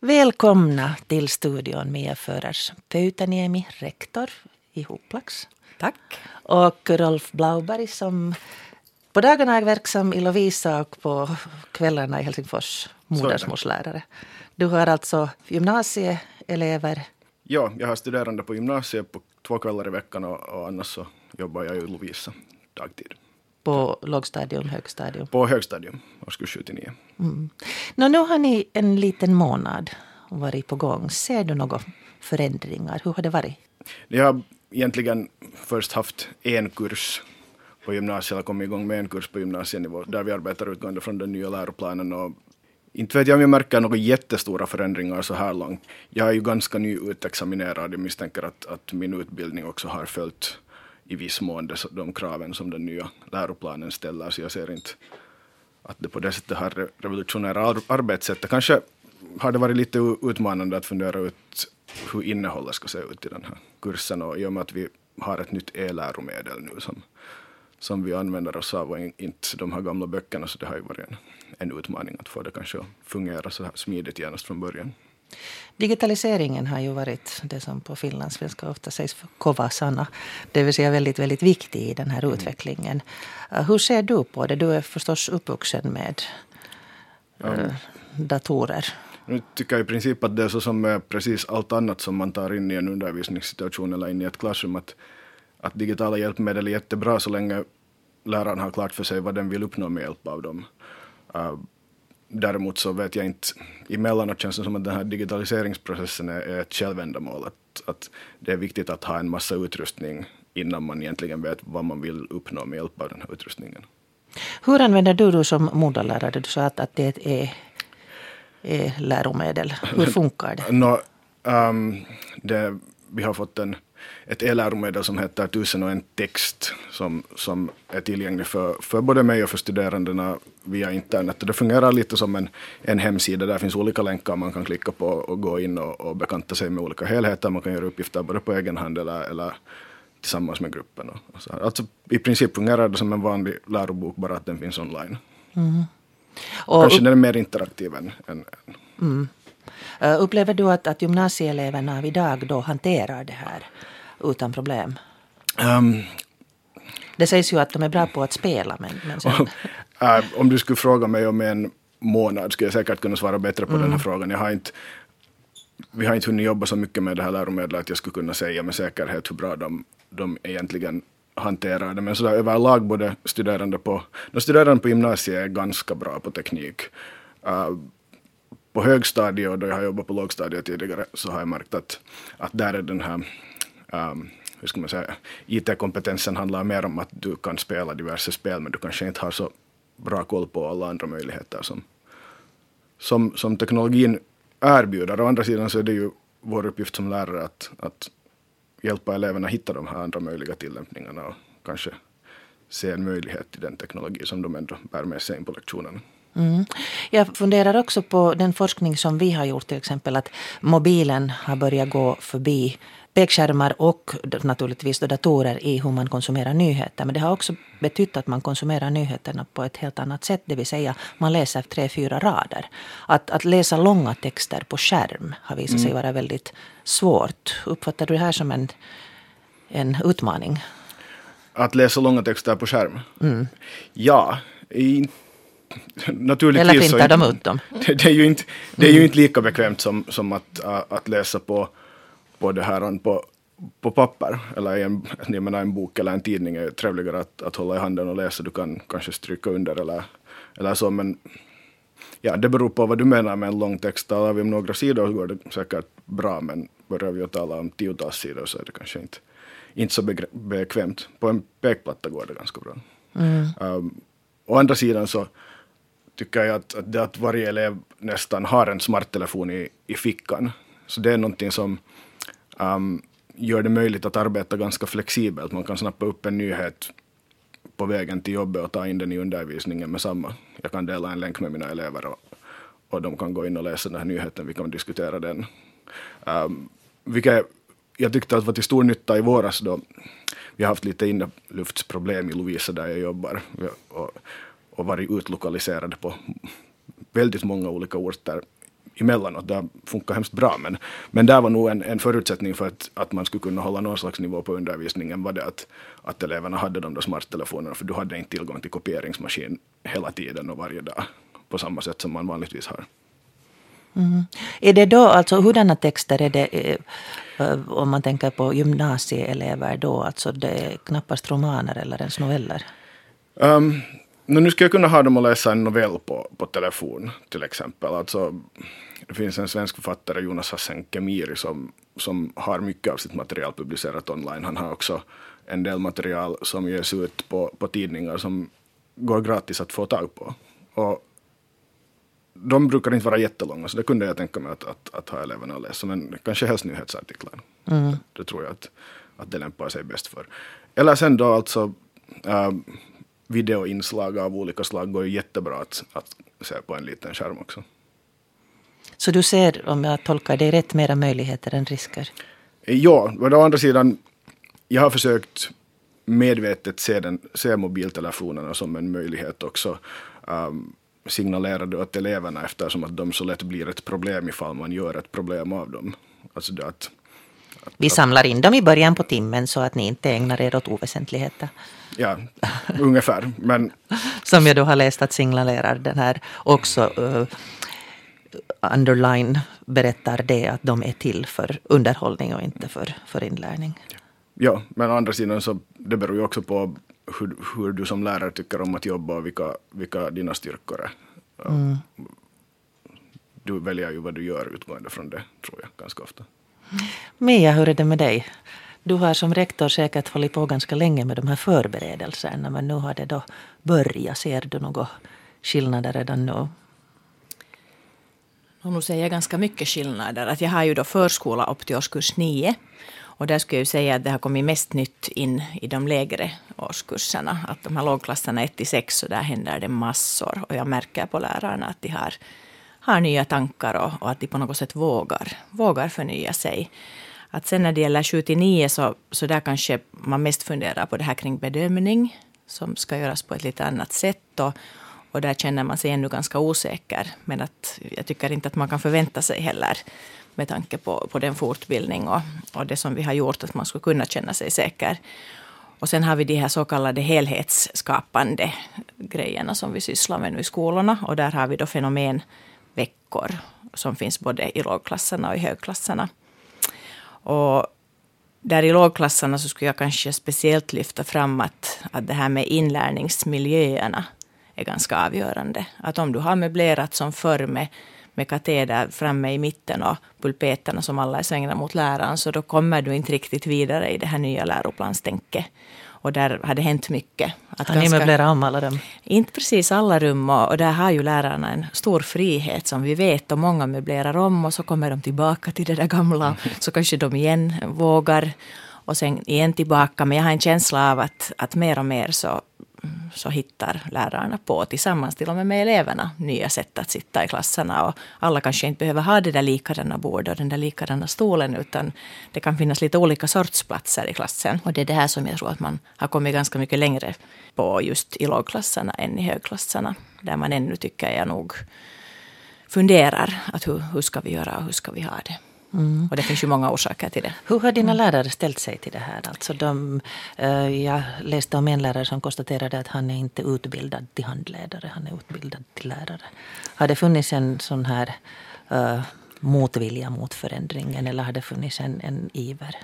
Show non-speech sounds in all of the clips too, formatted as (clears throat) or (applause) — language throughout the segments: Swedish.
Välkomna till studion Mia Förers Pöytäniemi, rektor i Hoplax. Tack. Och Rolf Blauberg som på dagarna är verksam i Lovisa och på kvällarna i Helsingfors modersmålslärare. Du har alltså gymnasieelever? Ja, jag har studerande på gymnasiet på två kvällar i veckan och, och annars så jobbar jag i Lovisa dagtid. På lågstadium, högstadium? På högstadium, årskurs 7 till 9. Mm. Nå, nu har ni en liten månad varit på gång. Ser du några förändringar? Hur har det varit? Jag har egentligen först haft en kurs på gymnasiet, eller kommit igång med en kurs på gymnasienivå, där vi arbetar utgående från den nya läroplanen. Och inte vet jag om jag märker några jättestora förändringar så här långt. Jag är ju ganska nyutexaminerad. Jag misstänker att, att min utbildning också har följt i viss mån de kraven som den nya läroplanen ställer. Så jag ser inte att det på det sättet har revolutionerat arbetssättet. Kanske har det varit lite utmanande att fundera ut hur innehållet ska se ut i den här kursen. Och i och med att vi har ett nytt e-läromedel nu som, som vi använder oss av och inte de här gamla böckerna så det har ju varit en, en utmaning att få det kanske att fungera så här smidigt genast från början. Digitaliseringen har ju varit det som på finlandssvenska ofta sägs för kovasana. Det vill säga väldigt, väldigt viktig i den här mm. utvecklingen. Uh, hur ser du på det? Du är förstås uppvuxen med uh, datorer. Nu tycker jag i princip att det är så som med precis allt annat som man tar in i en undervisningssituation eller in i ett klassrum. Att, att digitala hjälpmedel är jättebra så länge läraren har klart för sig vad den vill uppnå med hjälp av dem. Däremot så vet jag inte, emellanåt känns det som att den här digitaliseringsprocessen är, är ett självändamål. Att, att det är viktigt att ha en massa utrustning innan man egentligen vet vad man vill uppnå med hjälp av den här utrustningen. Hur använder du det som moderlärare? Du sa att, att det är, är läromedel. Hur (laughs) funkar det? No, um, det vi har fått en ett e-läromedel som heter Tusen och en text som, som är tillgänglig för, för både mig och för studerandena via internet. Det fungerar lite som en, en hemsida. Där finns olika länkar man kan klicka på och gå in och, och bekanta sig med olika helheter. Man kan göra uppgifter både på egen hand eller, eller tillsammans med gruppen. Och så. Alltså, I princip fungerar det som en vanlig lärobok, bara att den finns online. Mm. Och Kanske den är mer interaktiv än... än, än. Mm. Uh, upplever du att, att gymnasieeleverna av idag då hanterar det här utan problem? Um, det sägs ju att de är bra på att spela. Men, men sen... (laughs) uh, om du skulle fråga mig om en månad skulle jag säkert kunna svara bättre på mm. den här mm. frågan. Jag har inte, vi har inte hunnit jobba så mycket med det här läromedlet att jag skulle kunna säga med säkerhet hur bra de, de egentligen hanterar det. Men sådär överlag både studerande på, de studerande på gymnasiet är ganska bra på teknik. Uh, på högstadiet och då jag har jobbat på lågstadiet tidigare så har jag märkt att, att där är den här um, hur ska man säga, IT-kompetensen handlar mer om att du kan spela diverse spel men du kanske inte har så bra koll på alla andra möjligheter som, som, som teknologin erbjuder. Å andra sidan så är det ju vår uppgift som lärare att, att hjälpa eleverna hitta de här andra möjliga tillämpningarna och kanske se en möjlighet i den teknologi som de ändå bär med sig in på lektionerna. Mm. Jag funderar också på den forskning som vi har gjort, till exempel att mobilen har börjat gå förbi pekskärmar och naturligtvis datorer i hur man konsumerar nyheter. Men det har också betytt att man konsumerar nyheterna på ett helt annat sätt. Det vill säga man läser tre, fyra rader. Att, att läsa långa texter på skärm har visat mm. sig vara väldigt svårt. Uppfattar du det här som en, en utmaning? Att läsa långa texter på skärm? Mm. Ja. I, naturligtvis Eller printar de ut dem? (laughs) Det, det, är ju inte, det är ju mm. inte lika bekvämt som, som att, att läsa på på det här på, på papper eller i en, (laughs) jag menar en bok eller en tidning är trevligare att, att hålla i handen och läsa. Du kan kanske stryka under eller, eller så men ja, det beror på vad du menar med en lång text. Talar vi om några sidor så går det säkert bra men börjar vi att tala om tiotals sidor så är det kanske inte, inte så bekvämt. På en pekplatta går det ganska bra. Mm. Um, å andra sidan så tycker jag att, att, att varje elev nästan har en smarttelefon i, i fickan. Så det är någonting som um, gör det möjligt att arbeta ganska flexibelt. Man kan snappa upp en nyhet på vägen till jobbet och ta in den i undervisningen med samma. Jag kan dela en länk med mina elever och, och de kan gå in och läsa den här nyheten. Vi kan diskutera den. Um, vilket jag tyckte att var till stor nytta i våras då vi har haft lite inneluftsproblem i Lovisa där jag jobbar och, och varit utlokaliserade på väldigt många olika orter emellanåt. Det har funkat hemskt bra. Men, men där var nog en, en förutsättning för att, att man skulle kunna hålla någon slags nivå på undervisningen var det att, att eleverna hade de där smarttelefonerna för du hade inte tillgång till kopieringsmaskin hela tiden och varje dag på samma sätt som man vanligtvis har. Mm. Är det då, alltså hurdana texter är det eh, om man tänker på gymnasieelever då? Alltså det är knappast romaner eller ens noveller? Um, nu skulle jag kunna ha dem att läsa en novell på, på telefon till exempel. Alltså, det finns en svensk författare, Jonas Hassen Kemiri, som, som har mycket av sitt material publicerat online. Han har också en del material som ges ut på, på tidningar som går gratis att få tag på. Och de brukar inte vara jättelånga, så det kunde jag tänka mig att, att, att ha eleverna läsa. Men kanske helst nyhetsartiklar. Mm. Det, det, tror jag att, att det lämpar sig bäst för. Eller sen då alltså äh, videoinslag av olika slag går ju jättebra att, att se på en liten skärm också. Så du ser, om jag tolkar det rätt, mera möjligheter än risker? Ja, men å andra sidan, jag har försökt medvetet se, den, se mobiltelefonerna som en möjlighet också. Um, signalerade åt eleverna eftersom att de så lätt blir ett problem ifall man gör ett problem av dem. Alltså det att, att, Vi samlar in dem i början på timmen så att ni inte ägnar er åt oväsentligheter. Ja, ungefär. Men... (laughs) Som jag då har läst att signalerar den här också uh, underline berättar det att de är till för underhållning och inte för, för inlärning. Ja, men å andra sidan så det beror ju också på hur, hur du som lärare tycker om att jobba och vilka, vilka dina styrkor är. Mm. Du väljer ju vad du gör utgående från det, tror jag, ganska ofta. Mia, hur är det med dig? Du har som rektor säkert hållit på ganska länge med de här förberedelserna men nu har det då börjat. Ser du några skillnader redan nu? Och nu ser jag ganska mycket skillnader. Att jag har ju då förskola upp till årskurs 9. Och där skulle jag säga att det har kommit mest nytt in i de lägre årskurserna. Att de här lågklasserna 1 till 6 så där händer det massor. Och jag märker på lärarna att de har, har nya tankar och, och att de på något sätt vågar, vågar förnya sig. Att sen när det gäller 7 till 9 så, så där kanske man mest funderar på det här kring bedömning som ska göras på ett lite annat sätt. Och, och där känner man sig ännu ganska osäker. Men att jag tycker inte att man kan förvänta sig heller med tanke på, på den fortbildning och, och det som vi har gjort att man skulle kunna känna sig säker. Och sen har vi de här så kallade helhetsskapande grejerna som vi sysslar med nu i skolorna. Och där har vi då fenomenveckor som finns både i lågklasserna och i högklasserna. Och där i lågklasserna så skulle jag kanske speciellt lyfta fram att, att det här med inlärningsmiljöerna är ganska avgörande. Att om du har möblerat som förr med, med kateder framme i mitten och pulpeterna som alla är svängda mot läraren, så då kommer du inte riktigt vidare i det här nya läroplanstänket. Och där har det hänt mycket. Att har ganska, ni möblerat om alla rum? Inte precis alla rum och, och där har ju lärarna en stor frihet som vi vet och många möblerar om och så kommer de tillbaka till det där gamla. Så kanske de igen vågar och sen igen tillbaka. Men jag har en känsla av att, att mer och mer så så hittar lärarna på tillsammans till och med med eleverna nya sätt att sitta i klasserna. Och alla kanske inte behöver ha det där likadana bordet och den där likadana stolen utan det kan finnas lite olika sorts platser i klassen. Och det är det här som jag tror att man har kommit ganska mycket längre på just i lågklasserna än i högklasserna. Där man ännu tycker jag nog funderar att hur, hur ska vi göra och hur ska vi ha det. Mm. Och det finns ju många orsaker till det. Hur har dina lärare ställt sig till det här? Alltså de, uh, jag läste om en lärare som konstaterade att han är inte utbildad till handledare, han är utbildad till lärare. Har det funnits en sån här uh, motvilja mot förändringen eller har det funnits en, en iver?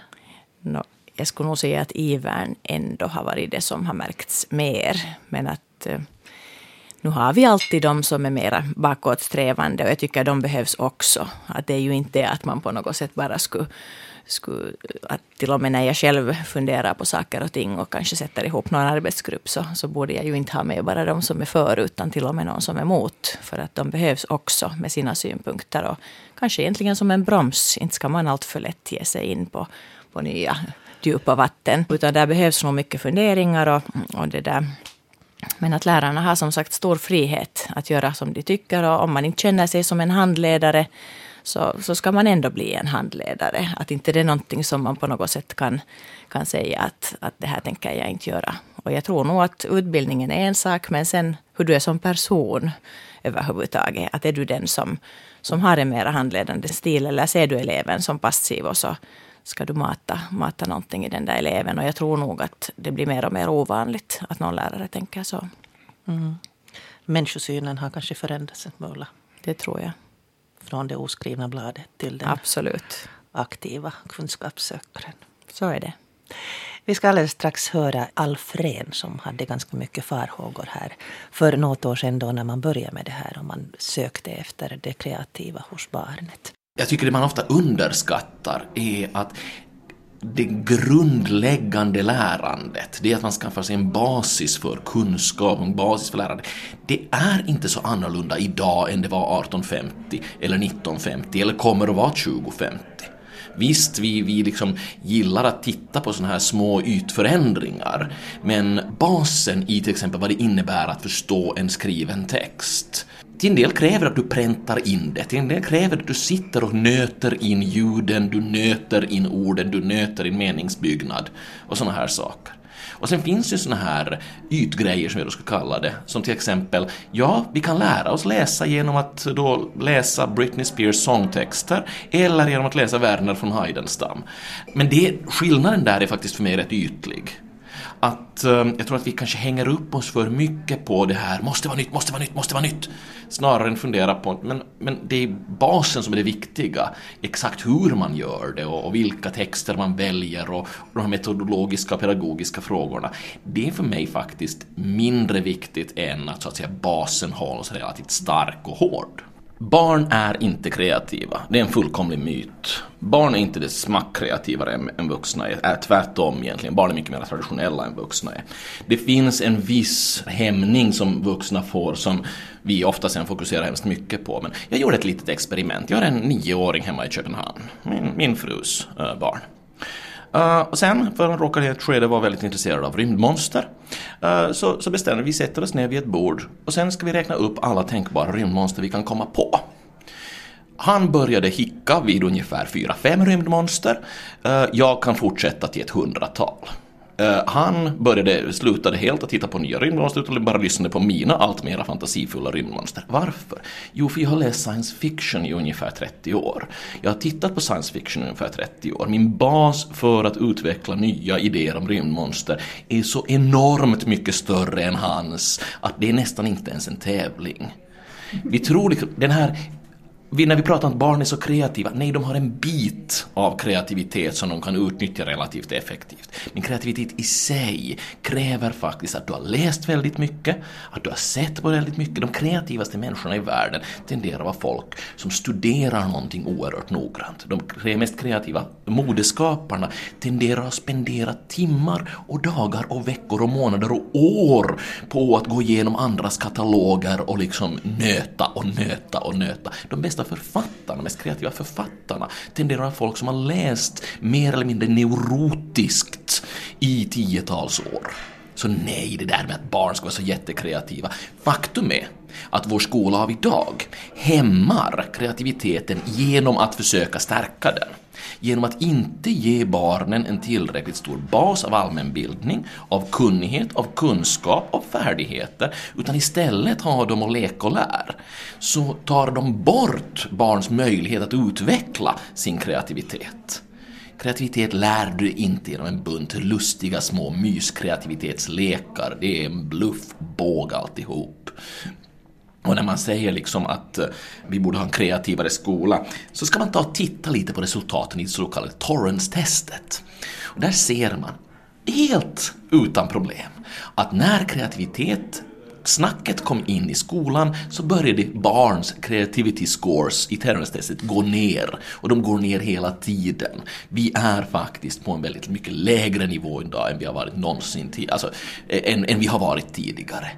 No, jag skulle nog säga att ivern ändå har varit det som har märkts mer. Men att uh, nu har vi alltid de som är mera bakåtsträvande och jag tycker de behövs också. Att det är ju inte att man på något sätt bara skulle skulle, att till och med när jag själv funderar på saker och ting och kanske sätter ihop någon arbetsgrupp så, så borde jag ju inte ha med bara de som är för utan till och med någon som är emot. För att de behövs också med sina synpunkter och kanske egentligen som en broms. Inte ska man allt för lätt ge sig in på, på nya djupa vatten. Utan där behövs nog mycket funderingar och, och det där men att lärarna har som sagt stor frihet att göra som de tycker och om man inte känner sig som en handledare så, så ska man ändå bli en handledare. Att inte det är någonting som man på något sätt kan, kan säga att, att det här tänker jag inte göra. Och jag tror nog att utbildningen är en sak men sen hur du är som person överhuvudtaget. Att är du den som, som har en mer handledande stil eller ser du eleven som passiv och så ska du mata, mata någonting i den där eleven. Och jag tror nog att det blir mer och mer ovanligt att någon lärare tänker så. Mm. Människosynen har kanske förändrats, Ulla. Det tror jag. Från det oskrivna bladet till den Absolut. aktiva kunskapssökaren. Så är det. Vi ska alldeles strax höra Alfred som hade ganska mycket farhågor här för något år sedan då när man började med det här och man sökte efter det kreativa hos barnet. Jag tycker det man ofta underskattar är att det grundläggande lärandet, det är att man skaffar sig en basis för kunskap, en basis för lärande. Det är inte så annorlunda idag än det var 1850 eller 1950 eller kommer att vara 2050. Visst, vi, vi liksom gillar att titta på sådana här små ytförändringar, men basen i till exempel vad det innebär att förstå en skriven text, till en del kräver att du präntar in det, till en del kräver att du sitter och nöter in ljuden, du nöter in orden, du nöter in meningsbyggnad och sådana här saker. Och sen finns ju såna här ytgrejer som jag då skulle kalla det, som till exempel, ja, vi kan lära oss läsa genom att då läsa Britney Spears sångtexter eller genom att läsa Werner von Heidenstam. Men det, skillnaden där är faktiskt för mig rätt ytlig att eh, jag tror att vi kanske hänger upp oss för mycket på det här, måste vara nytt, måste vara nytt, måste vara nytt. Snarare än fundera på, men, men det är basen som är det viktiga. Exakt hur man gör det och, och vilka texter man väljer och, och de här metodologiska och pedagogiska frågorna. Det är för mig faktiskt mindre viktigt än att så att säga basen hålls relativt stark och hård. Barn är inte kreativa. Det är en fullkomlig myt. Barn är inte det smackkreativare än, än vuxna är. är. Tvärtom egentligen. Barn är mycket mer traditionella än vuxna är. Det finns en viss hämning som vuxna får som vi ofta sen fokuserar hemskt mycket på. Men jag gjorde ett litet experiment. Jag har en nioåring hemma i Köpenhamn. Min, min frus äh, barn. Uh, och sen, för han råkade i ett skede vara väldigt intresserad av rymdmonster, uh, så, så bestämde vi, vi sätter oss ner vid ett bord och sen ska vi räkna upp alla tänkbara rymdmonster vi kan komma på. Han började hicka vid ungefär 4-5 rymdmonster. Uh, jag kan fortsätta till ett hundratal. Eh, han började, slutade helt att titta på nya rymdmonster utan bara lyssnade på mina allt mera fantasifulla rymdmonster. Varför? Jo, för jag har läst science fiction i ungefär 30 år. Jag har tittat på science fiction i ungefär 30 år. Min bas för att utveckla nya idéer om rymdmonster är så enormt mycket större än hans att det är nästan inte ens en tävling. Vi tror liksom, den här vi, när vi pratar om att barn är så kreativa, nej de har en bit av kreativitet som de kan utnyttja relativt effektivt. Men kreativitet i sig kräver faktiskt att du har läst väldigt mycket, att du har sett på väldigt mycket. De kreativaste människorna i världen tenderar att vara folk som studerar någonting oerhört noggrant. De mest kreativa modeskaparna tenderar att spendera timmar och dagar och veckor och månader och år på att gå igenom andras kataloger och liksom nöta och nöta och nöta. De bästa författarna, de mest kreativa författarna, tenderar att vara folk som har läst mer eller mindre neurotiskt i tiotals år. Så nej, det där med att barn ska vara så jättekreativa. Faktum är att vår skola av idag hämmar kreativiteten genom att försöka stärka den genom att inte ge barnen en tillräckligt stor bas av allmänbildning, av kunnighet, av kunskap, av färdigheter, utan istället ha dem att leka och lär, så tar de bort barns möjlighet att utveckla sin kreativitet. Kreativitet lär du inte genom en bunt lustiga små myskreativitetslekar. Det är en bluffbåg alltihop. Och när man säger liksom att eh, vi borde ha en kreativare skola så ska man ta och titta lite på resultaten i det så kallade Torrance-testet. Och där ser man helt utan problem att när kreativitet snacket kom in i skolan så började barns creativity scores i Terrence-testet gå ner och de går ner hela tiden. Vi är faktiskt på en väldigt mycket lägre nivå idag än vi har varit någonsin tidigare, alltså eh, än, än vi har varit tidigare.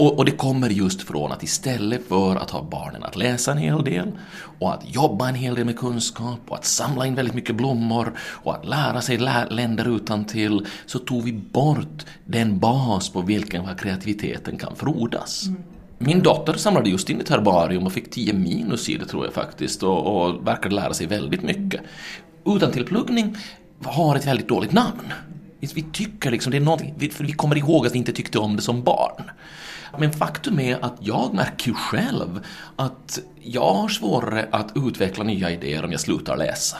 Och, och, det kommer just från att istället för att ha barnen att läsa en hel del och att jobba en hel del med kunskap och att samla in väldigt mycket blommor och att lära sig lä länder utan till så tog vi bort den bas på vilken kreativiteten kan frodas. Mm. Min dotter samlade just in ett herbarium och fick 10 minus i det tror jag faktiskt och, och verkade lära sig väldigt mycket. Utan tillpluggning har ett väldigt dåligt namn. Vi tycker liksom det är någonting, för vi kommer ihåg att vi inte tyckte om det som barn. Men faktum är att jag märker ju själv att jag har svårare att utveckla nya idéer om jag slutar läsa.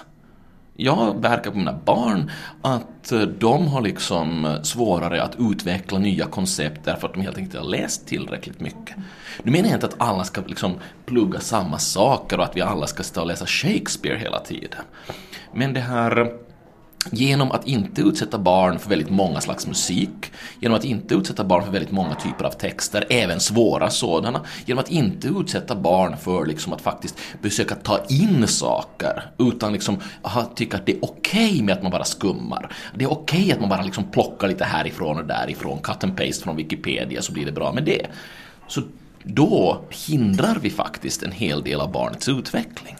Jag verkar på mina barn att eh, de har liksom eh, svårare att utveckla nya koncept därför att de helt enkelt inte har läst tillräckligt mycket. Nu menar jag inte att alla ska liksom plugga samma saker och att vi alla ska stå och läsa Shakespeare hela tiden. Men det här Genom att inte utsätta barn för väldigt många slags musik, genom att inte utsätta barn för väldigt många typer av texter, även svåra sådana, genom att inte utsätta barn för liksom att faktiskt försöka ta in saker, utan liksom aha, tycka att det är okej okay med att man bara skummar. Det är okej okay att man bara liksom plockar lite härifrån och därifrån, cut and paste från Wikipedia så blir det bra med det. Så då hindrar vi faktiskt en hel del av barnets utveckling.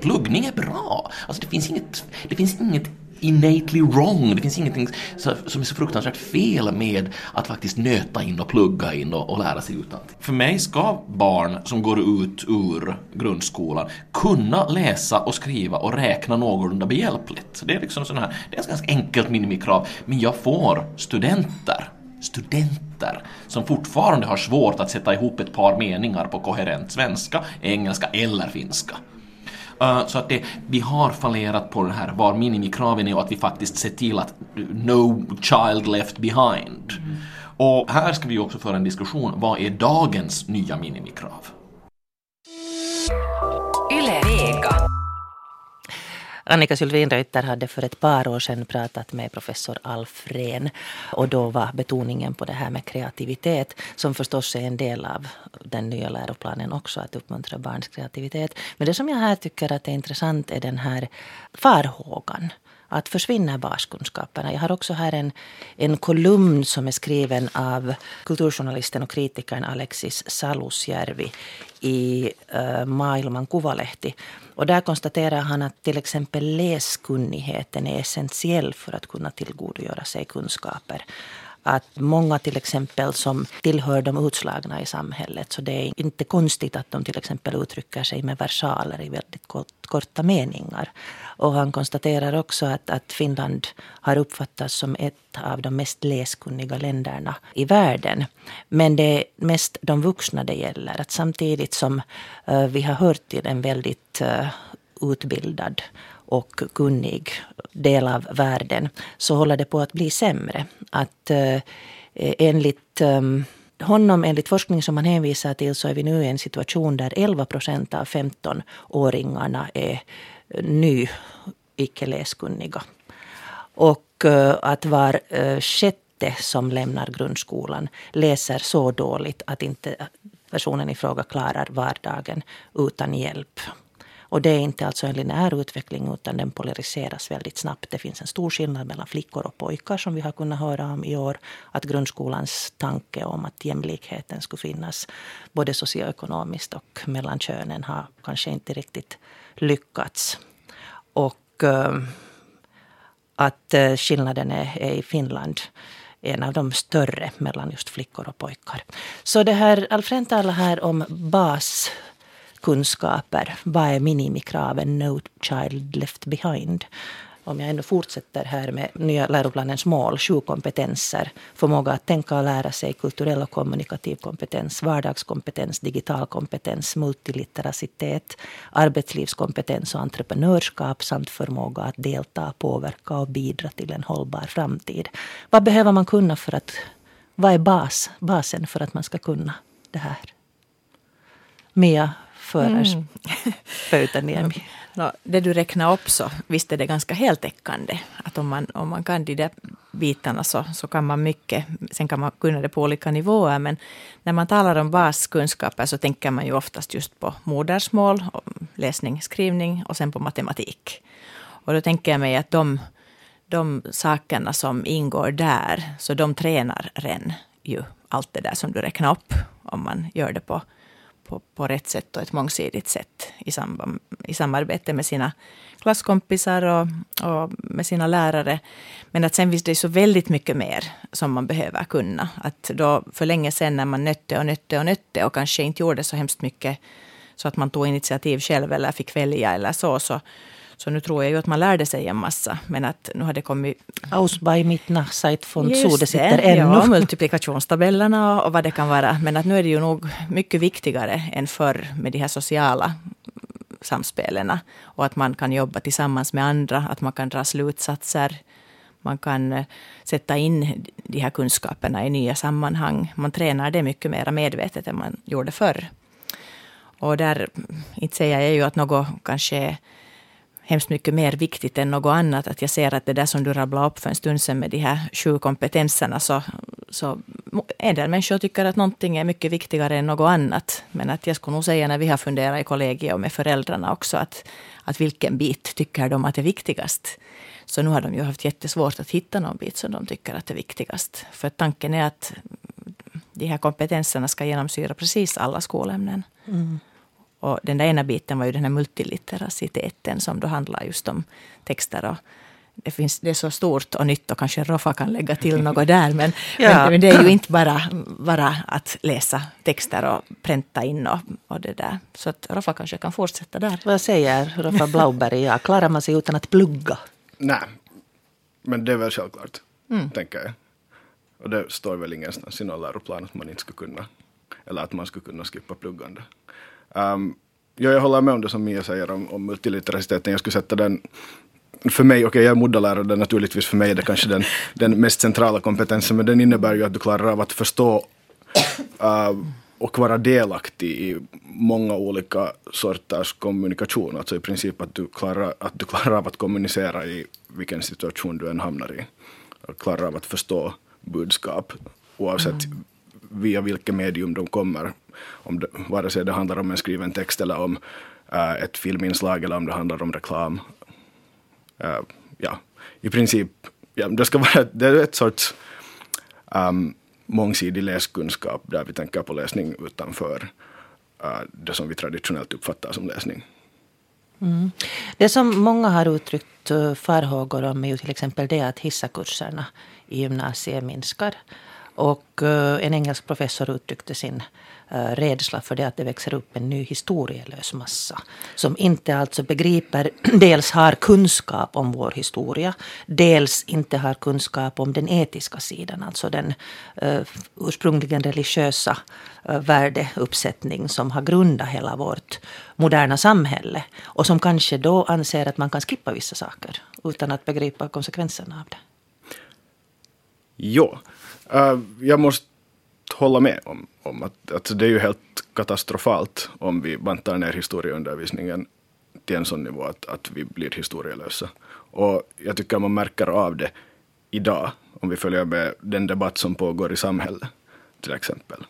Pluggning är bra. Alltså det finns inget, det finns inget innately wrong. Det finns ingenting som är så fruktansvärt fel med att faktiskt nöta in och plugga in och, och lära sig utantill. För mig ska barn som går ut ur grundskolan kunna läsa och skriva och räkna någorlunda behjälpligt. Det är liksom sån här, det är ett ganska enkelt minimikrav. Men jag får studenter studenter som fortfarande har svårt att sätta ihop ett par meningar på koherent svenska, engelska eller finska. Uh, så att det, vi har fallerat på det här var minimikraven är och att vi faktiskt ser till att no child left behind. Mm. Och här ska vi också föra en diskussion, vad är dagens nya minimikrav? Annika Sylvinreuter hade för ett par år sedan pratat med professor Alf Rehn. Och då var betoningen på det här med kreativitet som förstås är en del av den nya läroplanen också, att uppmuntra barns kreativitet. Men det som jag här tycker att är intressant är den här farhågan att försvinner baskunskaperna. Jag har också här en, en kolumn som är skriven av kulturjournalisten och kritikern Alexis Salusjärvi i uh, Maailman Kuvalehti. Och där konstaterar han att till exempel läskunnigheten är essentiell för att kunna tillgodogöra sig kunskaper att många till exempel som tillhör de utslagna i samhället så det är inte konstigt att de till exempel uttrycker sig med versaler i väldigt korta meningar. Och han konstaterar också att, att Finland har uppfattats som ett av de mest läskunniga länderna i världen. Men det är mest de vuxna det gäller. Att samtidigt som uh, vi har hört till en väldigt uh, utbildad och kunnig del av världen så håller det på att bli sämre. Att eh, enligt eh, honom, enligt forskning som han hänvisar till, så är vi nu i en situation där 11 procent av 15-åringarna är eh, ny icke läskunniga. Och eh, att var eh, sjätte som lämnar grundskolan läser så dåligt att inte personen i fråga klarar vardagen utan hjälp. Och det är inte alltså en linjär utveckling utan den polariseras väldigt snabbt. Det finns en stor skillnad mellan flickor och pojkar som vi har kunnat höra om i år. Att grundskolans tanke om att jämlikheten skulle finnas både socioekonomiskt och mellan könen har kanske inte riktigt lyckats. Och eh, att eh, skillnaden är, är i Finland en av de större mellan just flickor och pojkar. Så det här, Alfred talar här om bas kunskaper. Vad är minimikraven? No child left behind. Om jag ändå fortsätter här med nya läroplanens mål, sju kompetenser. Förmåga att tänka och lära sig, kulturell och kommunikativ kompetens, vardagskompetens, digital kompetens, multilitteracitet arbetslivskompetens och entreprenörskap samt förmåga att delta, påverka och bidra till en hållbar framtid. Vad behöver man kunna för att, vad är bas, basen för att man ska kunna det här? Mia, mm. Pöytäniemi. (laughs) No, det du räknar upp så visst är det ganska heltäckande. Att om man, om man kan de där bitarna så, så kan man mycket. Sen kan man kunna det på olika nivåer. Men när man talar om baskunskaper så tänker man ju oftast just på modersmål, läsning, skrivning och sen på matematik. Och då tänker jag mig att de, de sakerna som ingår där, så de tränar ren ju allt det där som du räknar upp. Om man gör det på på, på rätt sätt och ett mångsidigt sätt i, samband, i samarbete med sina klasskompisar och, och med sina lärare. Men att sen finns det så väldigt mycket mer som man behöver kunna. Att då för länge sedan när man nötte och nötte och nötte och kanske inte gjorde så hemskt mycket så att man tog initiativ själv eller fick välja eller så, så, så nu tror jag ju att man lärde sig en massa, men att nu har det kommit... Ausbai mitna sait font så Just det sitter det, ännu. Ja, multiplikationstabellerna och vad det kan vara. Men att nu är det ju nog mycket viktigare än förr med de här sociala samspelen. Och att man kan jobba tillsammans med andra, att man kan dra slutsatser. Man kan eh, sätta in de här kunskaperna i nya sammanhang. Man tränar det mycket mer medvetet än man gjorde förr. Och där, inte säger jag ju att något kanske hemskt mycket mer viktigt än något annat. Att jag ser att det där som du rabblade upp för en stund sedan med de här sju kompetenserna, så, så en del människor tycker att någonting är mycket viktigare än något annat. Men att jag skulle nog säga när vi har funderat i kollegiet och med föräldrarna också, att, att vilken bit tycker de att är viktigast. Så nu har de ju haft jättesvårt att hitta någon bit som de tycker att är viktigast. För tanken är att de här kompetenserna ska genomsyra precis alla skolämnen. Mm. Och den där ena biten var ju den här multilitteraciteten som då handlar just om texter och det, finns, det är så stort och nytt och kanske Roffa kan lägga till (laughs) något där. Men, Ja. men, men det är ju inte bara, bara att läsa texter och pränta in och, och det där. Så att Roffa kanske kan fortsätta där. Vad säger Roffa Blauberg? Ja, klarar man sig utan att plugga? Nej, men det är väl självklart, tänker jag. Och det står väl ingenstans i någon läroplan att man inte skulle kunna, eller att man skulle kunna skippa pluggande. Um, ja, jag håller med om det som Mia säger om, om multilitteraciteten. Jag skulle sätta den, för mig, okej jag är modellärare, naturligtvis för mig är det kanske den, (laughs) den mest centrala kompetensen, men den innebär ju att du klarar av att förstå uh, och vara delaktig i många olika sorters kommunikation. Alltså i princip att du klarar, att du klarar av att kommunicera i vilken situation du än hamnar i. Och klarar av att förstå budskap oavsett via vilket medium de kommer. Om det, vare sig det handlar om en skriven text eller om uh, ett filminslag eller om det handlar om reklam. Uh, ja, i princip, ja, det ska vara det är ett sorts um, mångsidig läskunskap där vi tänker på läsning utanför uh, det som vi traditionellt uppfattar som läsning. Mm. Det som många har uttryckt farhågor om är ju till exempel det att hissakurserna i gymnasiet minskar. Och eh, en engelsk professor uttryckte sin eh, rädsla för det att det växer upp en ny historielös massa. Som inte alltså begriper, (clears throat) dels har kunskap om vår historia, dels inte har kunskap om den etiska sidan. Alltså den uh, ursprungligen religiösa uh, värdeuppsättning som har grundat hela vårt moderna samhälle. Och som kanske då anser att man kan skippa vissa saker utan att begripa konsekvenserna av det. Ja, uh, jag måste hålla med om, om att, alltså det är ju helt katastrofalt om vi bantar ner historieundervisningen till en sån nivå att, att vi blir historielösa. Och jag tycker man märker av det idag om vi följer med den debatt som pågår i samhället till exempel.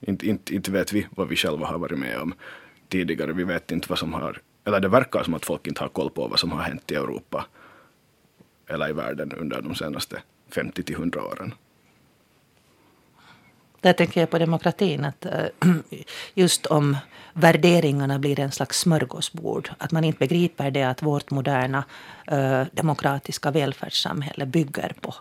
Inte, inte, inte vet vi vad vi själva har varit med om tidigare. Vi vet inte vad som har, eller det verkar som att folk inte har koll på vad som har hänt i Europa eller i världen under de senaste 50 till 100 åren. Där tänker jag på demokratin. Att eh, (clears throat) just om värderingarna blir en slags smörgåsbord. Att man inte begriper det att vårt moderna eh, demokratiska välfärdssamhälle bygger på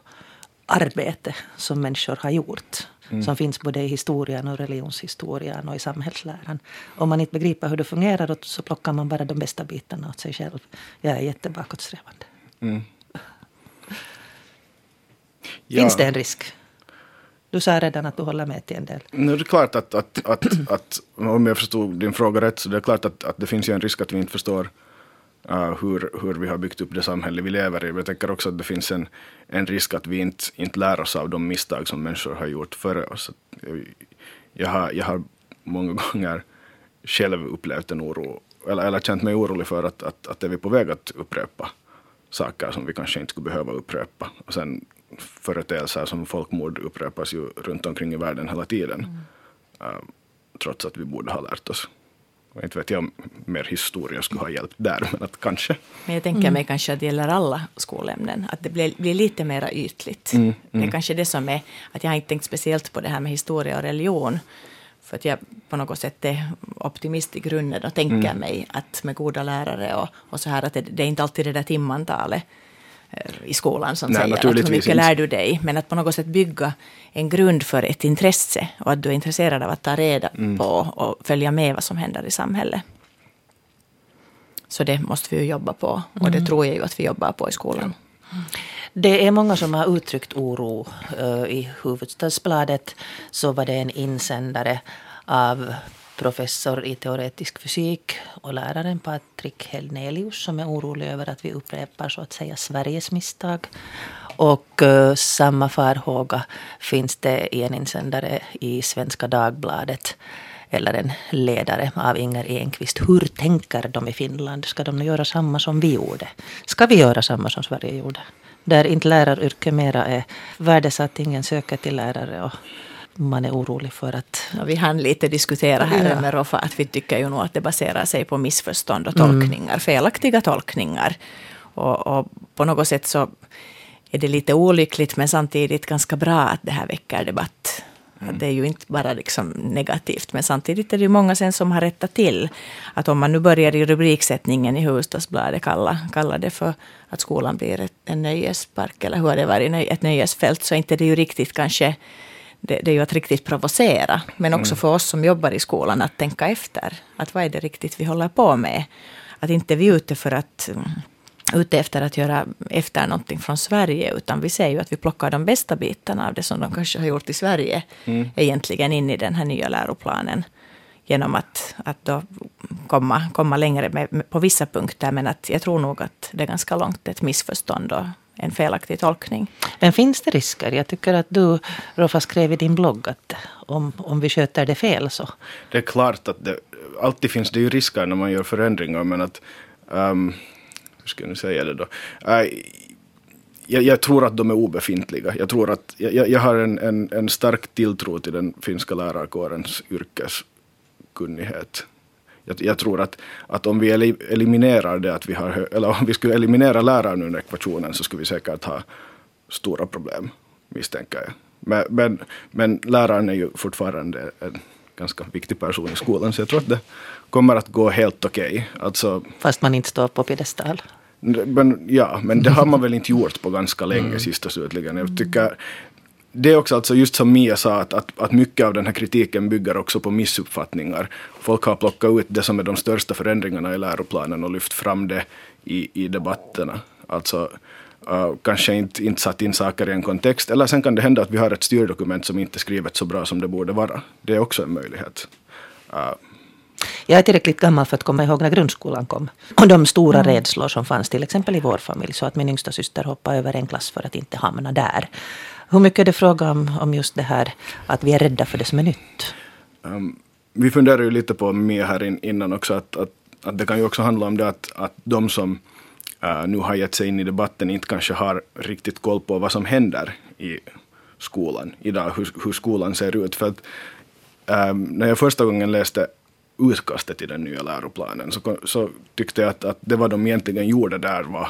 arbete som människor har gjort. Som finns både i historien och religionshistorien och i samhällsläran. Om man inte begriper hur det fungerar så plockar man bara de bästa bitarna åt sig själv. Jag är jättebakåtsträvande. (laughs) Finns det en risk? Du sa redan att du håller med till en del. Nu är det klart att, att, att, att om jag förstod din fråga rätt, så det är klart att, att det finns ju en risk att vi inte förstår uh, hur, hur vi har byggt upp det samhälle vi lever i. Men jag tänker också att det finns en, en risk att vi inte, inte lär oss av de misstag som människor har gjort före oss. Jag, jag, har, jag har många gånger själv upplevt en oro, eller, eller känt mig orolig för att, att, att är vi på väg att upprepa saker som vi kanske inte skulle behöva upprepa. Och sen företeelser som folkmord upprepas ju runt omkring i världen hela tiden. Uh, trots att vi borde ha lärt oss. Och inte vet jag om mer historia skulle ha hjälpt där, men att kanske. Men jag tänker mig kanske att det gäller alla skolämnen, att det blir, blir lite mer ytligt. Mm, Det är kanske det som är, att jag har inte tänkt speciellt på det här med historia och religion. För att jag på något sätt är optimist i grunden och tänker mig att med goda lärare och, och så här att det, det är inte alltid det där timantalet eh, i skolan som Nej, säger att hur mycket inte. lär du dig. Men att på något sätt bygga en grund för ett intresse och att du är intresserad av att ta reda Mm. på och följa med vad som händer i samhället. Så det måste vi ju jobba på. Och det tror jag ju att vi jobbar på i skolan. Det är många som har uttryckt oro. Uh, I Hufvudstadsbladet så var det en insändare av professor i teoretisk fysik och läraren Patrik Helnelius som är orolig över att vi upprepar så att säga Sveriges misstag. Och uh, samma farhåga finns det i en insändare i Svenska Dagbladet eller en ledare av Inger Enqvist. Hur tänker de i Finland? Ska de göra samma som vi gjorde? Ska vi göra samma som Sverige gjorde? Där inte läraryrket mera är värdesatt, ingen söker till lärare och man är orolig för att... Ja, vi hann lite diskutera här ja. med Roffa att vi tycker ju nog att det baserar sig på missförstånd och tolkningar, mm. felaktiga tolkningar. Och, och, på något sätt så är det lite olyckligt men samtidigt ganska bra att det här väcker debatt. Mm. Det är ju inte bara liksom negativt, men samtidigt är det ju många sen som har rättat till. Att om man nu börjar i rubriksättningen i Hufvudstadsbladet kalla, kalla det för att skolan blir ett, en nöjespark, eller hur har det varit, ett nöjesfält, så är inte det ju riktigt kanske det, det, är ju att riktigt provocera, men också mm. för oss som jobbar i skolan att tänka efter. Att vad är det riktigt vi håller på med? Att inte vi är ute för att ute efter att göra efter någonting från Sverige, utan vi ser ju att vi plockar de bästa bitarna av det som de kanske har gjort i Sverige, mm. egentligen in i den här nya läroplanen. Genom att, att då komma, komma längre med, med, på vissa punkter, men att jag tror nog att det är ganska långt ett missförstånd och en felaktig tolkning. Men finns det risker? Jag tycker att du, Roffa, skrev i din blogg att om, om vi sköter det fel så... Det är klart att det alltid finns det ju risker när man gör förändringar, men att um, ska jag nu säga det då? Uh, jag, jag, tror att de är obefintliga. Jag, tror att, jag, jag har en, en, en, stark tilltro till den finska lärarkårens yrkeskunnighet. Jag, jag, tror att, att om vi eliminerar det att vi har, eller om vi skulle eliminera läraren ur ekvationen så skulle vi säkert ha stora problem, misstänker jag. Men, men, men läraren är ju fortfarande en ganska viktig person i skolan, så jag tror att det kommer att gå helt okej. Okay. Alltså, Fast man inte står på piedestal? Men, ja, men det har man väl inte gjort på ganska länge mm. sist och slutligen. Jag tycker det är också alltså just som Mia sa, att, att, att mycket av den här kritiken bygger också på missuppfattningar. Folk har plockat ut det som är de största förändringarna i läroplanen och lyft fram det i, i debatterna. Alltså uh, kanske inte, inte satt in saker i en kontext. Eller sen kan det hända att vi har ett styrdokument som inte är skrivet så bra som det borde vara. Det är också en möjlighet. Uh, jag är tillräckligt gammal för att komma ihåg när grundskolan kom. Och de stora mm. rädslor som fanns till exempel i vår familj. Så att min yngsta syster hoppade över en klass för att inte hamna där. Hur mycket är det fråga om, om just det här att vi är rädda för det som är nytt? Um, vi funderar ju lite på med här in, innan också att, att, att det kan ju också handla om det att, att de som uh, nu har gett sig in i debatten inte kanske har riktigt koll på vad som händer i skolan idag, hur, hur skolan ser ut. För att um, när jag första gången läste utkastet till den nya läroplanen så, så tyckte jag att, att det vad de egentligen gjorde där var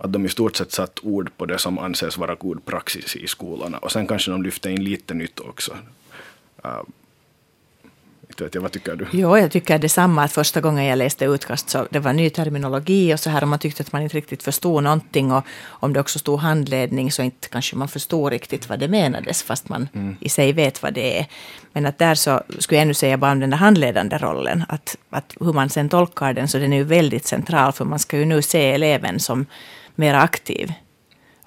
att de i stort sett satt ord på det som anses vara god praxis i skolorna. Och sen kanske de lyfte in lite nytt också. Uh, inte vet jag, vad tycker du? Jo, jag tycker detsamma. Att första gången jag läste utkast så det var ny terminologi och så här och man tyckte att man inte riktigt förstod någonting. Och om det också stod handledning så inte kanske man förstod riktigt vad det menades fast man mm. i sig vet vad det är. Men att där så skulle jag ännu säga bara om den där handledande rollen. Att, att hur man sen tolkar den så den är ju väldigt central för man ska ju nu se eleven som mer aktiv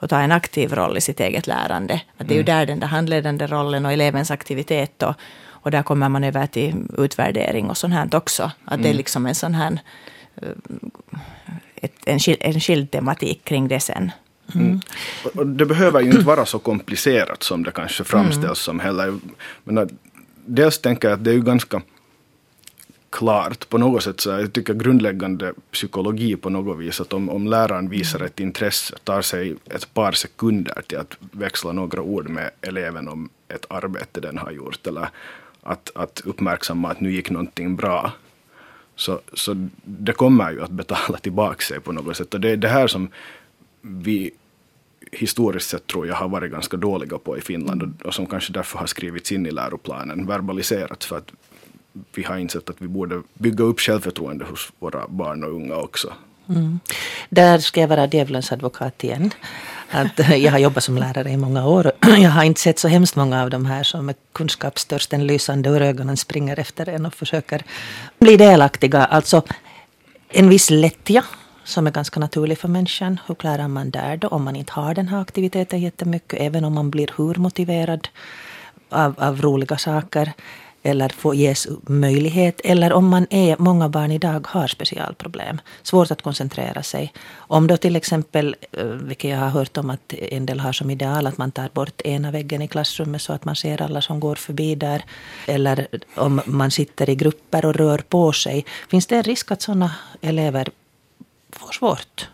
och ta en aktiv roll i sitt eget lärande. Att det är ju mm. där den där handledande rollen och elevens aktivitet och, och där kommer man över till utvärdering och sånt här också. Att mm. det är mm. liksom en sån här eh, ett, en, en skild tematik kring det sen. Mm. mm. Och det behöver ju inte vara så komplicerat som det kanske framställs mm. som heller. Men dels tänker jag att det är ju ganska klart på något sätt. Så jag tycker grundläggande psykologi på något vis att om, om läraren visar ett intresse, tar sig ett par sekunder till att växla några ord med eleven om ett arbete den har gjort eller att, att uppmärksamma att nu gick någonting bra. Så, så det kommer ju att betala tillbaka sig på något sätt. Och det är det här som vi historiskt sett tror jag har varit ganska dåliga på i Finland och, och som kanske därför har skrivits in i läroplanen, verbaliserats för att vi har insett att vi borde bygga upp självförtroende hos våra barn och unga också. Mm. Där ska jag vara djävulens advokat igen. Att eh, jag har jobbat som lärare i många år. (clears throat) Jag har inte sett så hemskt många av de här som med kunskapstörsten lysande ur ögonen springer efter en och försöker bli delaktiga. Alltså, En viss lättja som är ganska naturlig för människan. Hur klarar man där då om man inte har den här aktiviteten jättemycket, även om man blir hur motiverad av, av roliga saker eller få ges möjlighet. Eller om man är, många barn idag har specialproblem, svårt att koncentrera sig. Om då till exempel, eh, vilket jag har hört om att en del har som ideal, att man tar bort ena väggen i klassrummet så att man ser alla som går förbi där. Eller om man sitter i grupper och rör på sig. Finns det en risk att sådana elever får svårt?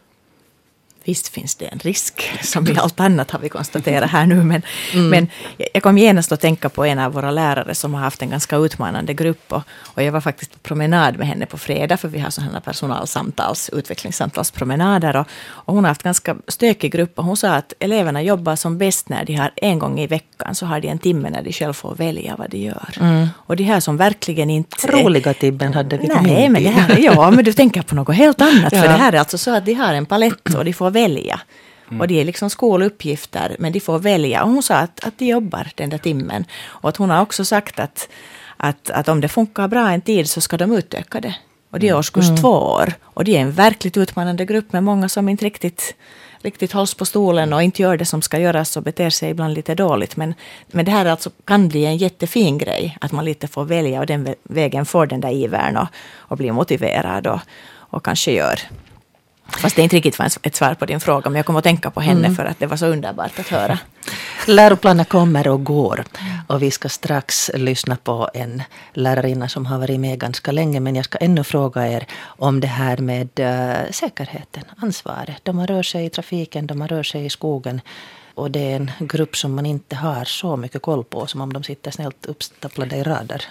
Visst finns det en risk, (laughs) som i allt annat har vi konstaterat här nu. Men, mm. men jag kom genast att tänka på en av våra lärare som har haft en ganska utmanande grupp. Och, och jag var faktiskt på promenad med henne på fredag, för vi har sådana personalsamtals, utvecklingssamtalspromenader. Och, och hon har haft ganska stökig grupp och hon sa att eleverna jobbar som bäst när de har en gång i veckan, så har de en timme när de själv får välja vad de gör. Mm. Och de här som verkligen inte... Roliga timmen hade vi Nej, men det här, ja, men du tänker på något helt annat. (laughs) ja. För det här är alltså så att de har en palett och de får välja. Mm. Och det är liksom skoluppgifter, men de får välja. Och hon sa att, att de jobbar den där timmen. Och att hon har också sagt att, att, att om det funkar bra en tid så ska de utöka det. Och det är mm. årskurs mm. två år. Och det är en verkligt utmanande grupp med många som inte riktigt, riktigt hålls på stolen och inte gör det som ska göras och beter sig ibland lite dåligt. Men, men det här alltså kan bli en jättefin grej, att man lite får välja och den vägen får den där ivern och, och blir motiverad och, och kanske gör Fast det inte riktigt var ett svar på din fråga, men jag kom att tänka på henne mm. för att det var så underbart att höra. (laughs) Läroplanen kommer och går och vi ska strax lyssna på en lärarinna som har varit med ganska länge. Men jag ska ännu fråga er om det här med uh, säkerheten, ansvaret. De man rör sig i trafiken, de man rör sig i skogen och det är en grupp som man inte har så mycket koll på som om de sitter snällt uppstaplade i rader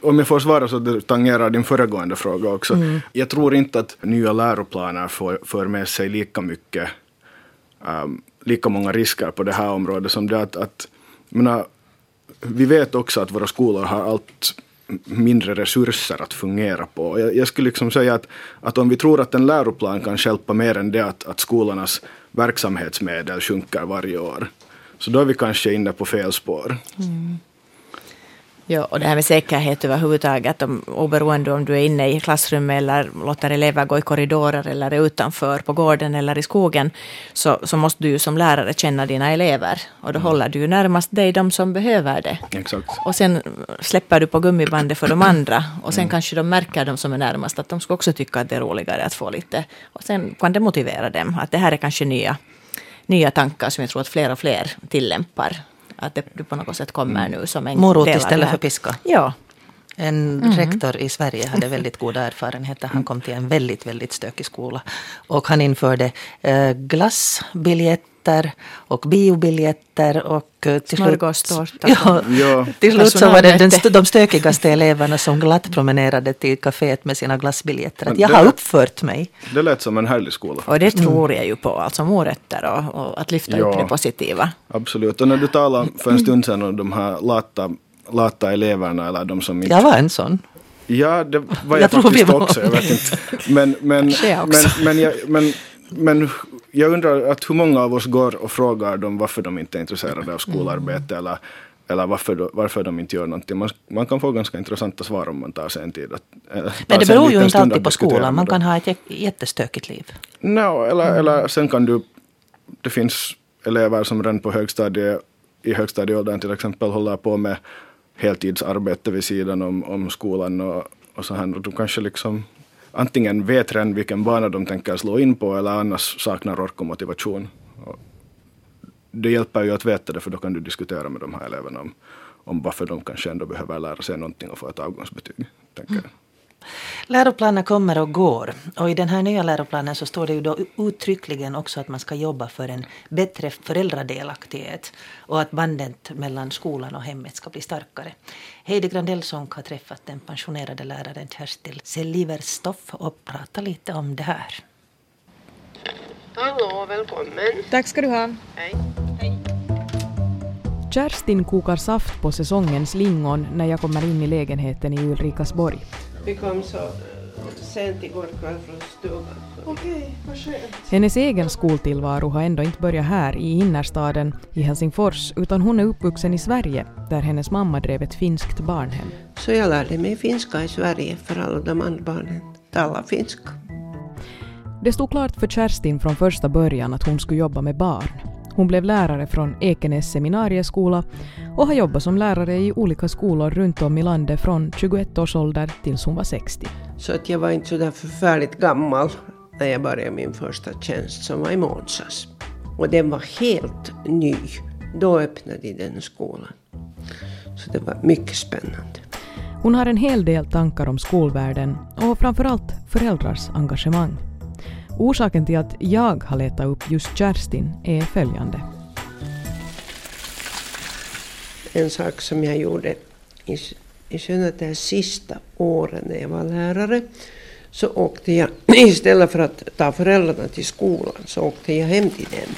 om jag får svara så tangerar din föregående fråga också. Mm. Jag tror inte att nya läroplaner för, för med sig lika mycket, um, lika många risker på det här området som det att, att menar, vi vet också att våra skolor har allt mindre resurser att fungera på. Jag, jag skulle liksom säga att, att om vi tror att en läroplan kan hjälpa mer än det att, att skolornas verksamhetsmedel sjunker varje år, så då är vi kanske inne på fel spår. Mm. Ja, och det här med säkerhet överhuvudtaget, om, oberoende om du är inne i klassrummet eller låter elever gå i korridorer eller är utanför på gården eller i skogen, så, så måste du ju som lärare känna dina elever. Och då mm. håller du ju närmast dig de som behöver det. Exakt. Och sen släpper du på gummibandet för de andra. Och sen mm. kanske de märker, de som är närmast, att de ska också tycka att det är roligare att få lite. Och sen kan det motivera dem, att det här är kanske nya nya tankar som jag tror att fler och fler tillämpar att det på något sätt kommer nu som en Morot istället för piska? Ja. En mm. rektor i Sverige hade väldigt goda erfarenheter. Han kom till en väldigt, väldigt stökig skola. Och han införde eh, glassbiljetter och biobiljetter och eh, till slut, (laughs) ja, ja. till slut så var det den, de stökigaste eleverna som glatt promenerade till kaféet med sina glassbiljetter. Att jag har uppfört mig. Det lät som en härlig skola. Och det tror jag ju på, alltså morötter och, och att lyfta ja, upp det positiva. Absolut, och när du talade för en stund sedan om de här lata lata eleverna eller de som inte... Jag var en sån. Ja, det var jag, jag faktiskt också. Jag vet inte. Men, men, men, men, jag, men, men jag undrar att hur många av oss går och frågar dem varför de inte är intresserade av skolarbete mm. eller, eller varför, varför de inte gör någonting. Man, man kan få ganska intressanta svar om man tar sig en tid. Att, Men det beror ju inte alltid på skolan. Man kan ha ett jättestökigt liv. No, eller, mm. eller sen kan du... Det finns elever som redan på högstadiet, i högstadieåldern till exempel håller på med heltidsarbete vid sidan om, om skolan och, och så här. Och de kanske liksom antingen vet redan vilken bana de tänker slå in på eller annars saknar ork och motivation. Och det hjälper ju att veta det för då kan du diskutera med de här eleverna om, om varför de kanske ändå behöver lära sig någonting och få ett avgångsbetyg. Tänker jag. Mm. Läroplanen kommer och går. Och i den här nya läroplanen så står det ju då uttryckligen också att man ska jobba för en bättre föräldradelaktighet och att bandet mellan skolan och hemmet ska bli starkare. Heidi Grandelsson har träffat den pensionerade läraren Kerstin Seliverstoff och pratat lite om det här. Hallå, välkommen. Tack ska du ha. Hej. Hej. Kerstin kokar saft på säsongens lingon när jag kommer in i lägenheten i Ulrikasborg. Vi kom så eh, sent igår kväll från stugan. Okej, okay, vad skönt. Hennes egen skoltillvaro har ändå inte börjat här i innerstaden i Helsingfors utan hon är uppvuxen i Sverige där hennes mamma drev ett finskt barnhem. Så jag lärde mig finska i Sverige för alla de andra barnen. tala finska. Det stod klart för Kerstin från första början att hon skulle jobba med barn. Hon blev lärare från Ekenäs seminarieskola och har jobbat som lärare i olika skolor runt om i landet från 21 års ålder tills hon var 60. Så att jag var inte så där förfärligt gammal när jag började min första tjänst som var i Månsas. Och den var helt ny. Då öppnade de den skolan. Så det var mycket spännande. Hon har en hel del tankar om skolvärlden och framförallt föräldrars engagemang. Orsaken till att jag har letat upp just Kerstin är följande. En sak som jag gjorde i, i det sista året när jag var lärare så åkte jag, (clears throat) istället för att ta föräldrarna till skolan, så åkte jag hem till dem.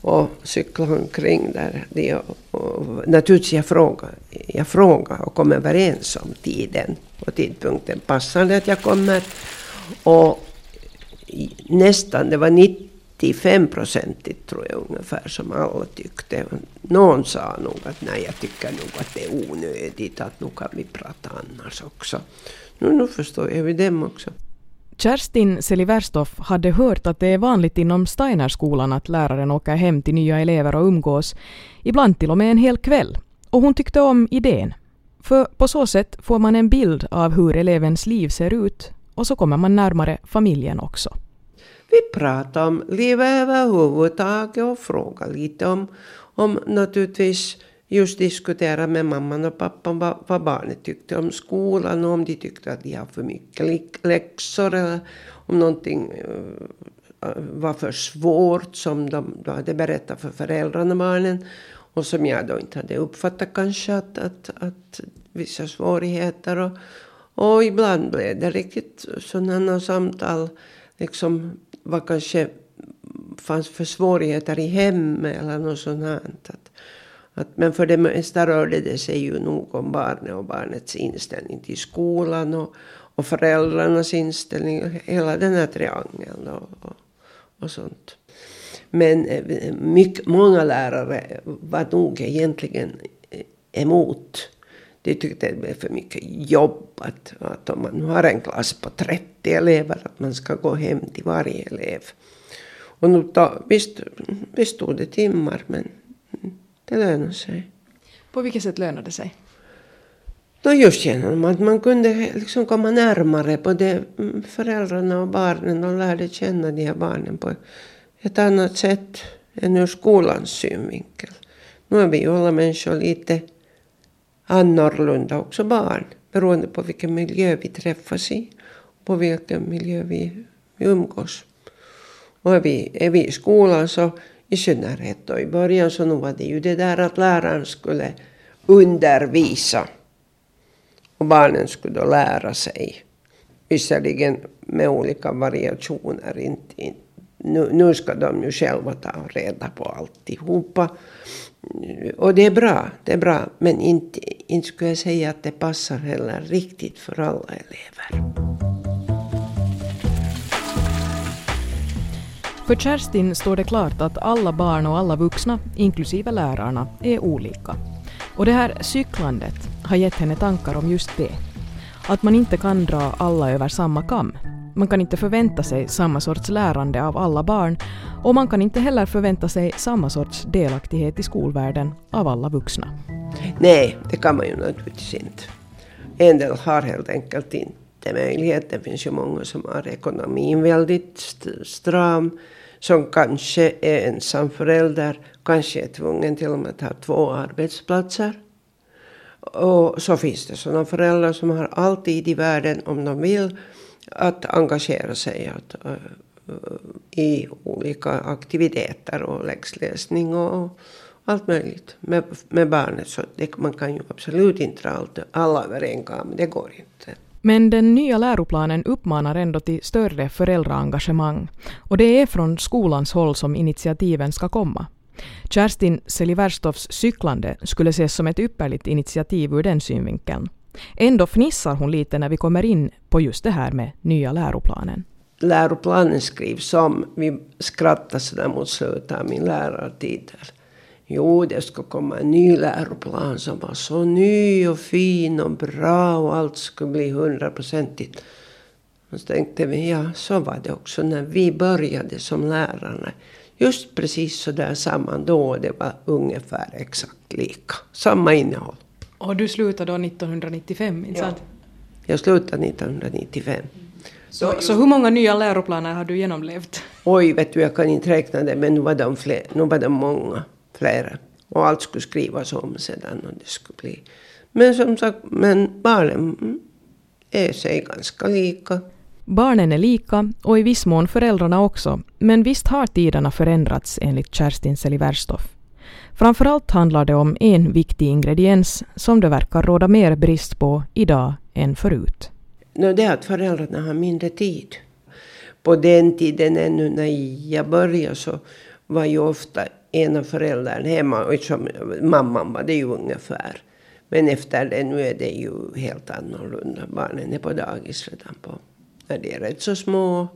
Och cyklade omkring där. Det, och, och, naturligtvis jag frågade, jag frågade och kom överens om tiden och tidpunkten. passade att jag kommer? Och nästan, det var 95 procentigt tror jag ungefär som alla tyckte. Någon sa nog att nej, jag tycker nog att det är onödigt, att nu kan vi prata annars också. Nu, nu förstår jag ju dem också. Kerstin Seliverstoff hade hört att det är vanligt inom Steinerskolan att läraren åker hem till nya elever och umgås, ibland till och med en hel kväll. Och hon tyckte om idén. För på så sätt får man en bild av hur elevens liv ser ut och så kommer man närmare familjen också. Vi pratar om livet överhuvudtaget och frågar lite om, om naturligtvis just diskutera med mamman och pappan vad, vad barnet tyckte om skolan och om de tyckte att de har för mycket läxor eller om någonting eh, var för svårt som de då hade berättat för föräldrarna barnen och som jag då inte hade uppfattat kanske att, att, att vissa svårigheter och, och ibland blev det riktigt sådana samtal liksom vad kanske fanns för svårigheter i hemmet eller något sånt här. Att, att, men för det mesta rörde det sig ju nog om barnet och barnets inställning till skolan och, och föräldrarnas inställning, hela den här triangeln och, och, och sånt. Men eh, mycket, många lärare var nog egentligen eh, emot. De tyckte det blev för mycket jobb att, att om man har en klass på 30 elever att man ska gå hem till varje elev. Och nu ta, visst, visst tog det timmar men det lönar sig. På vilket sätt lönar det sig? No just genom att man kunde liksom komma närmare både föräldrarna och barnen och lärde känna de här barnen på ett annat sätt än ur skolans synvinkel. Nu är vi ju alla människor lite annorlunda, också barn, beroende på vilken miljö vi träffas i, på vilken miljö vi umgås. Och är vi, är vi i skolan så i synnerhet Och i början så var det ju det där att läraren skulle undervisa och barnen skulle då lära sig. Visserligen med olika variationer. Inte, nu, nu ska de ju själva ta reda på alltihopa. Och det är bra, det är bra. Men inte, inte skulle jag säga att det passar heller riktigt för alla elever. För Kerstin står det klart att alla barn och alla vuxna, inklusive lärarna, är olika. Och det här cyklandet har gett henne tankar om just det. Att man inte kan dra alla över samma kam. Man kan inte förvänta sig samma sorts lärande av alla barn och man kan inte heller förvänta sig samma sorts delaktighet i skolvärlden av alla vuxna. Nej, det kan man ju naturligtvis inte. En del har helt enkelt inte möjlighet. Det finns ju många som har ekonomin väldigt stram som kanske är ensam förälder, kanske är tvungen till och med att ha två arbetsplatser. Och så finns det sådana föräldrar som har all tid i världen, om de vill, att engagera sig att, uh, i olika aktiviteter och läxläsning och allt möjligt med, med barnet. Så det, man kan ju absolut inte dra alla över en kam, det går inte. Men den nya läroplanen uppmanar ändå till större föräldraengagemang och det är från skolans håll som initiativen ska komma. Kerstin Seliverstofs cyklande skulle ses som ett ypperligt initiativ ur den synvinkeln. Ändå fnissar hon lite när vi kommer in på just det här med nya läroplanen. Läroplanen skrivs om. Vi skrattade sådär mot slutet av min lärartid Jo, det ska komma en ny läroplan som var så ny och fin och bra och allt skulle bli hundraprocentigt. Och så tänkte vi, ja, så var det också när vi började som lärare. Just precis så där samma då, det var ungefär exakt lika. Samma innehåll. Och du slutade då 1995, inte sant? Jag slutade 1995. Så, så hur många nya läroplaner har du genomlevt? Oj, vet du, jag kan inte räkna det, men nu var de, fler, nu var de många, flera. Och allt skulle skrivas om sedan och det skulle bli. Men som sagt, men barnen mm, är sig ganska lika. Barnen är lika och i viss mån föräldrarna också, men visst har tiderna förändrats enligt Kerstin Seliverstoff. Framförallt handlar det om en viktig ingrediens som det verkar råda mer brist på idag än förut. No, det är att föräldrarna har mindre tid. På den tiden ännu när jag började så var ju ofta ena föräldern hemma, och som mamman var det ju ungefär. Men efter det nu är det ju helt annorlunda. Barnen är på dagis redan på, när de är rätt så små,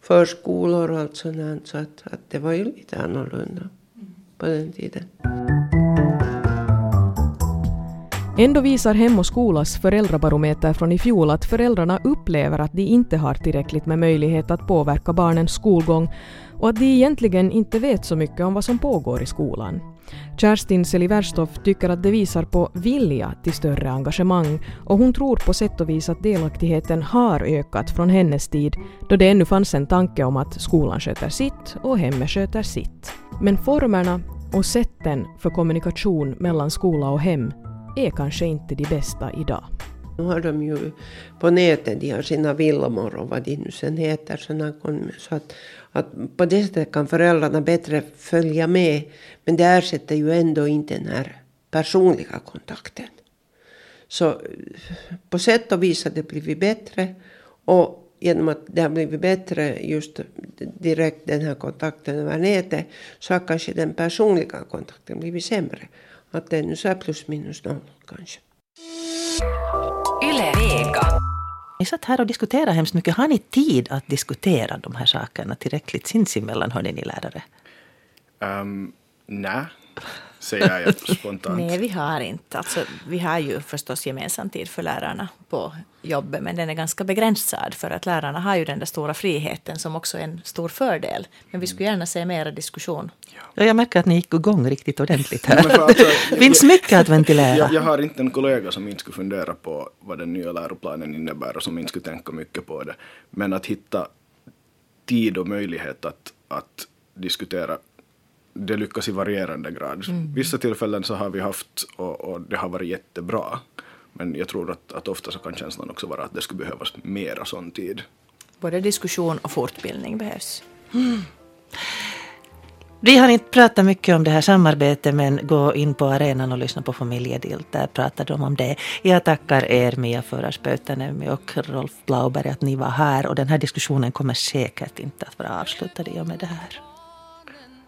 förskolor och allt sånt. Så att, att det var ju lite annorlunda på den tiden. Ändå visar Hem och skolas föräldrabarometer från i fjol att föräldrarna upplever att de inte har tillräckligt med möjlighet att påverka barnens skolgång och att de egentligen inte vet så mycket om vad som pågår i skolan. Kerstin Seliverstoff tycker att det visar på vilja till större engagemang och hon tror på sätt och vis att delaktigheten har ökat från hennes tid då det ännu fanns en tanke om att skolan sköter sitt och hemmet sköter sitt. Men formerna och sätten för kommunikation mellan skola och hem är kanske inte de bästa idag. Nu har de ju på nätet, de har sina villomor och vad de nu sen heter. Så att, att på det sättet kan föräldrarna bättre följa med. Men det ersätter ju ändå inte den här personliga kontakten. Så eh, på sätt och vis har det blivit bättre. Och genom att det har blivit bättre just direkt den här kontakten över nätet så har kanske den personliga kontakten blivit sämre. Att det är nu så plus minus noll kanske. Ni satt här och diskuterade hemskt mycket. Har ni tid att diskutera de här sakerna tillräckligt sinsemellan, hörde ni lärare? Ehm, um, Nej, säger jag spontant. Nej, vi har inte. Alltså, vi har ju förstås gemensam tid för lärarna på jobbet, men den är ganska begränsad för att lärarna har ju den där stora friheten som också är en stor fördel. Men vi skulle gärna se mera diskussion. Ja, jag märker att ni gick igång riktigt ordentligt här. Det (laughs) finns mycket att ventilera. Jag, jag, har inte en kollega som inte skulle fundera på vad den nya läroplanen innebär och som inte skulle tänka mycket på det. Men att hitta tid och möjlighet att, att diskutera det lyckas i varierande grad. Mm. Vissa tillfällen så har vi haft och, och, det har varit jättebra. Men jag tror att, att ofta så kan känslan också vara att det skulle behövas mera sån tid. Både diskussion och fortbildning behövs. Mm. Vi har inte pratat mycket om det här samarbetet men gå in på arenan och lyssna på Familjedilt. Där pratar de om det. Jag tackar er Mia Förarspöytänemi och Rolf Blauberg att ni var här och den här diskussionen kommer säkert inte att vara avslutad i och med det här.